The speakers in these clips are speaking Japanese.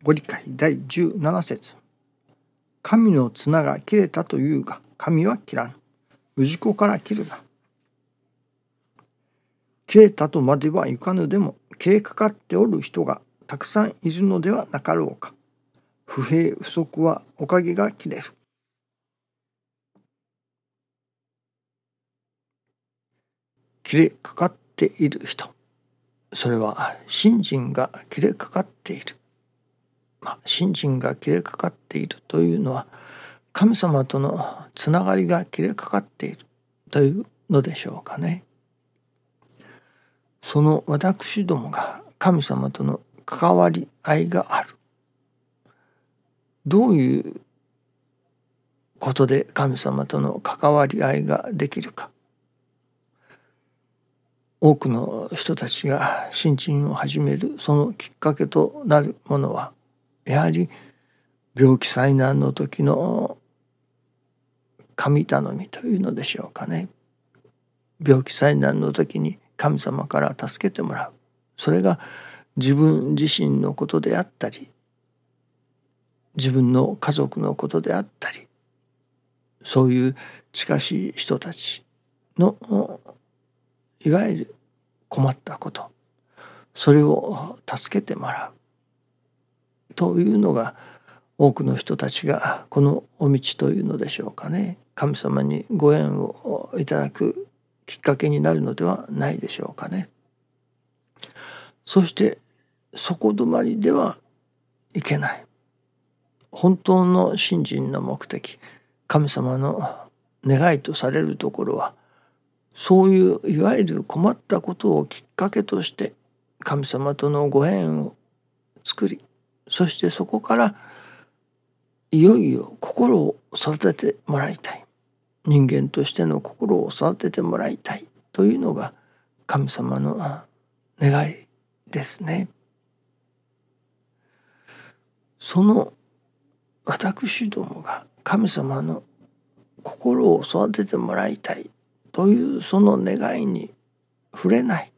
ご理解第17節。神の綱が切れたというが神は切らぬ。氏子から切るな。切れたとまではいかぬでも切れかかっておる人がたくさんいるのではなかろうか。不平不足はおかげが切れる。切れかかっている人。それは信心が切れかかっている、まあ、信心が切れかかっているというのは神様とのつながりが切れかかっているというのでしょうかね。その私どもが神様との関わり合いがある。どういうことで神様との関わり合いができるか。多くの人たちが新陳を始めるそのきっかけとなるものはやはり病気災難の時の神頼みというのでしょうかね。病気災難の時に神様から助けてもらう。それが自分自身のことであったり自分の家族のことであったりそういう近しい人たちのいわゆる困ったこと。それを助けてもらう。というのが多くの人たちがこのお道というのでしょうかね。神様にご縁をいただくきっかけになるのではないでしょうかね。そして底止まりではいけない。本当の信心の目的。神様の願いとされるところはそういういわゆる困ったことをきっかけとして神様とのご縁を作りそしてそこからいよいよ心を育ててもらいたい。人間としての心を育ててもらいたいというのが神様の願いですね。その私どもが神様の心を育ててもらいたいというその願いに触れない。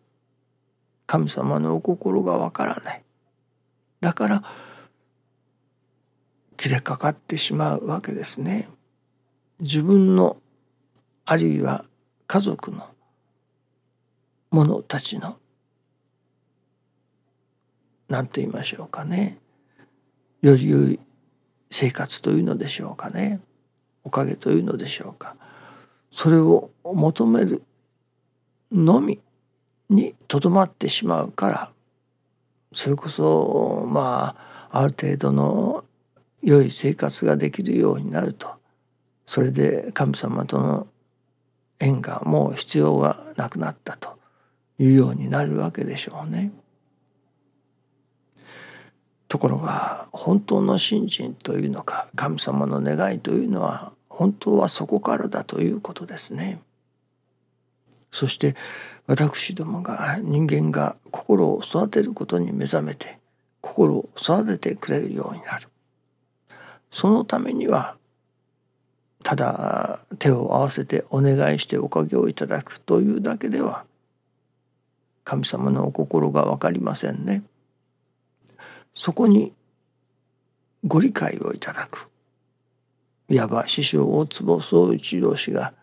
神様のお心がわからない。だから切れかかってしまうわけですね。自分のあるいは家族の者たちの何と言いましょうかね。より良い生活というのでしょうかね。おかげというのでしょうか。それを求めるのみにとどまってしまうからそれこそまあある程度の良い生活ができるようになるとそれで神様との縁がもう必要がなくなったというようになるわけでしょうね。ところが本当の信心というのか神様の願いというのは本当はそこからだということですね。そして私どもが人間が心を育てることに目覚めて心を育ててくれるようになる。そのためにはただ手を合わせてお願いしておかげをいただくというだけでは神様のお心が分かりませんね。そこにご理解をいただくいわば師匠大坪宗一郎氏が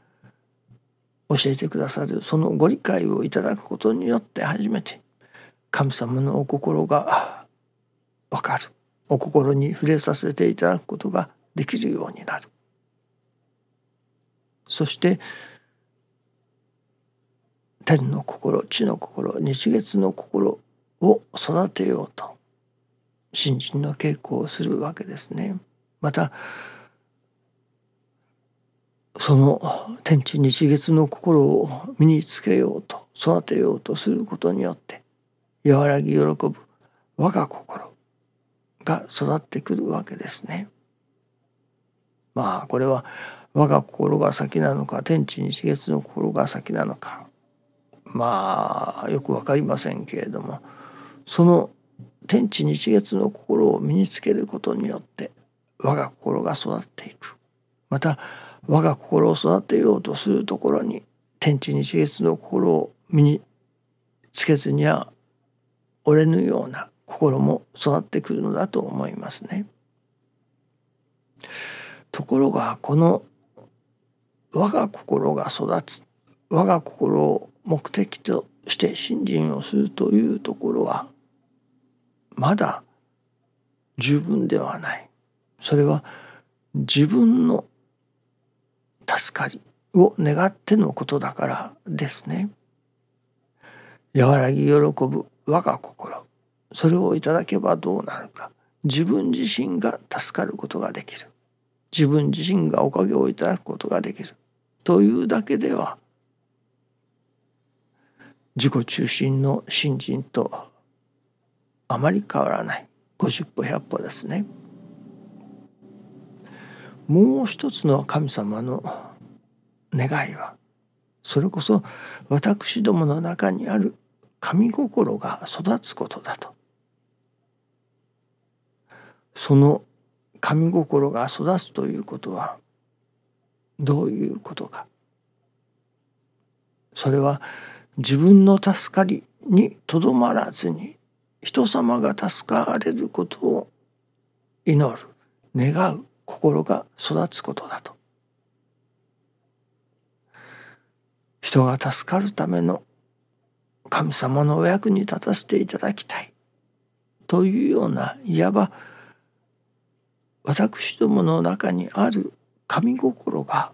教えてくださるそのご理解をいただくことによって初めて神様のお心が分かるお心に触れさせていただくことができるようになる。そして天の心地の心日月の心を育てようと新人の稽古をするわけですね。またその天地日月の心を身につけようと育てようとすることによって和らぎ喜ぶ我が心が育ってくるわけですね。まあこれは我が心が先なのか天地日月の心が先なのかまあよく分かりませんけれどもその天地日月の心を身につけることによって我が心が育っていくまた我が心を育てようとするところに天地日月の心を身につけずには折れぬような心も育ってくるのだと思いますね。ところがこの我が心が育つ我が心を目的として信心をするというところはまだ十分ではない。それは自分の助かりを願ってのことだからですね。和らぎ喜ぶ我が心。それをいただけばどうなるか。自分自身が助かることができる。自分自身がおかげをいただくことができる。というだけでは自己中心の信心とあまり変わらない。50歩100歩ですね。もう一つの神様の願いはそれこそ私どもの中にある神心が育つことだと。その神心が育つということはどういうことか。それは自分の助かりにとどまらずに人様が助かれることを祈る願う心が育つことだと。人が助かるための神様のお役に立たせていただきたい。というようないわば私どもの中にある神心が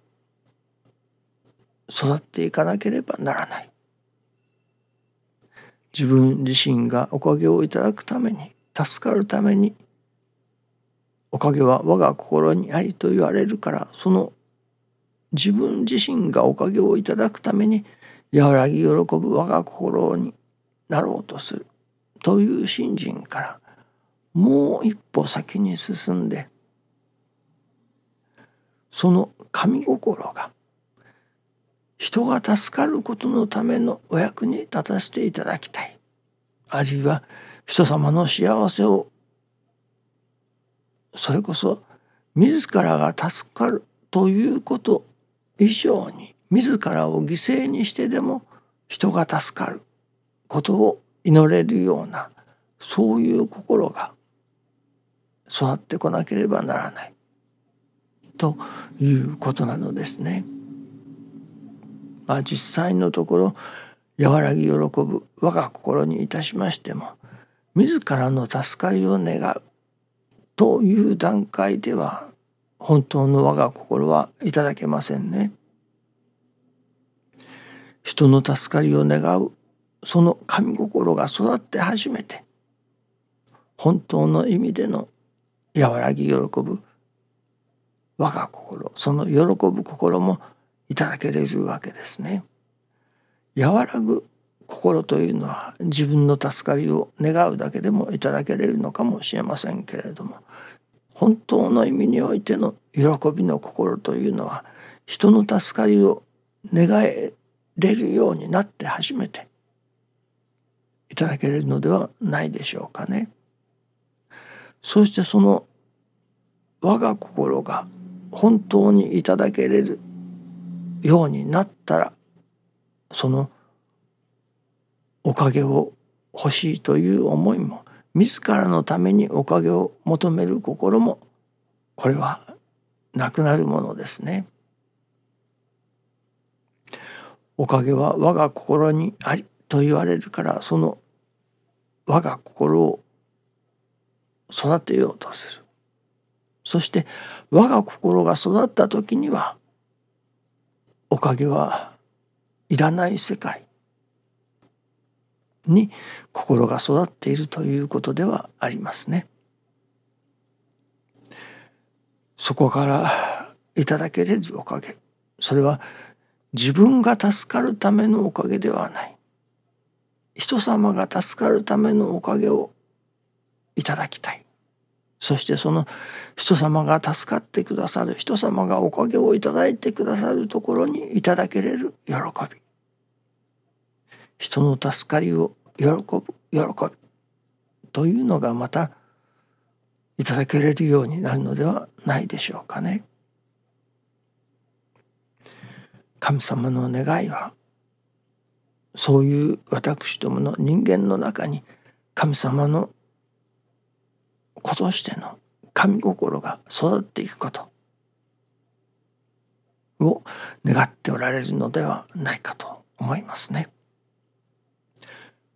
育っていかなければならない。自分自身がおかげをいただくために助かるためにおかげは我が心にありと言われるからその自分自身がおかげをいただくために和らぎ喜ぶ我が心になろうとするという信心からもう一歩先に進んでその神心が人が助かることのためのお役に立たせていただきたい。あるいは人様の幸せをそれこそ自らが助かるということ以上に自らを犠牲にしてでも人が助かることを祈れるようなそういう心が育ってこなければならないということなのですね。まあ、実際のところ和らぎ喜ぶ我が心にいたしましても自らの助かりを願うという段階では本当の我が心はいただけませんね。人の助かりを願うその神心が育って初めて本当の意味での和らぎ喜ぶ我が心その喜ぶ心もいただけれるわけですね。和らぐ心というのは自分の助かりを願うだけでもいただけれるのかもしれませんけれども本当の意味においての喜びの心というのは人の助かりを願えれるようになって初めていただけるのではないでしょうかね。そしてその我が心が本当にいただけれるようになったらそのおかげを欲しいという思いも自らのためにおかげを求める心もこれはなくなるものですね。おかげは我が心にありと言われるからその我が心を育てようとする。そして我が心が育った時にはおかげはいらない世界に心が育っているということではありますね。そこからいただけれるおかげ。それは自分が助かるためのおかげではない。人様が助かるためのおかげをいただきたい。そしてその人様が助かってくださる人様がおかげをいただいてくださるところにいただけれる喜び。人の助かりを喜ぶ喜びというのがまたいただけれるようになるのではないでしょうかね。神様の願いはそういう私どもの人間の中に神様の子としての神心が育っていくことを願っておられるのではないかと思いますね。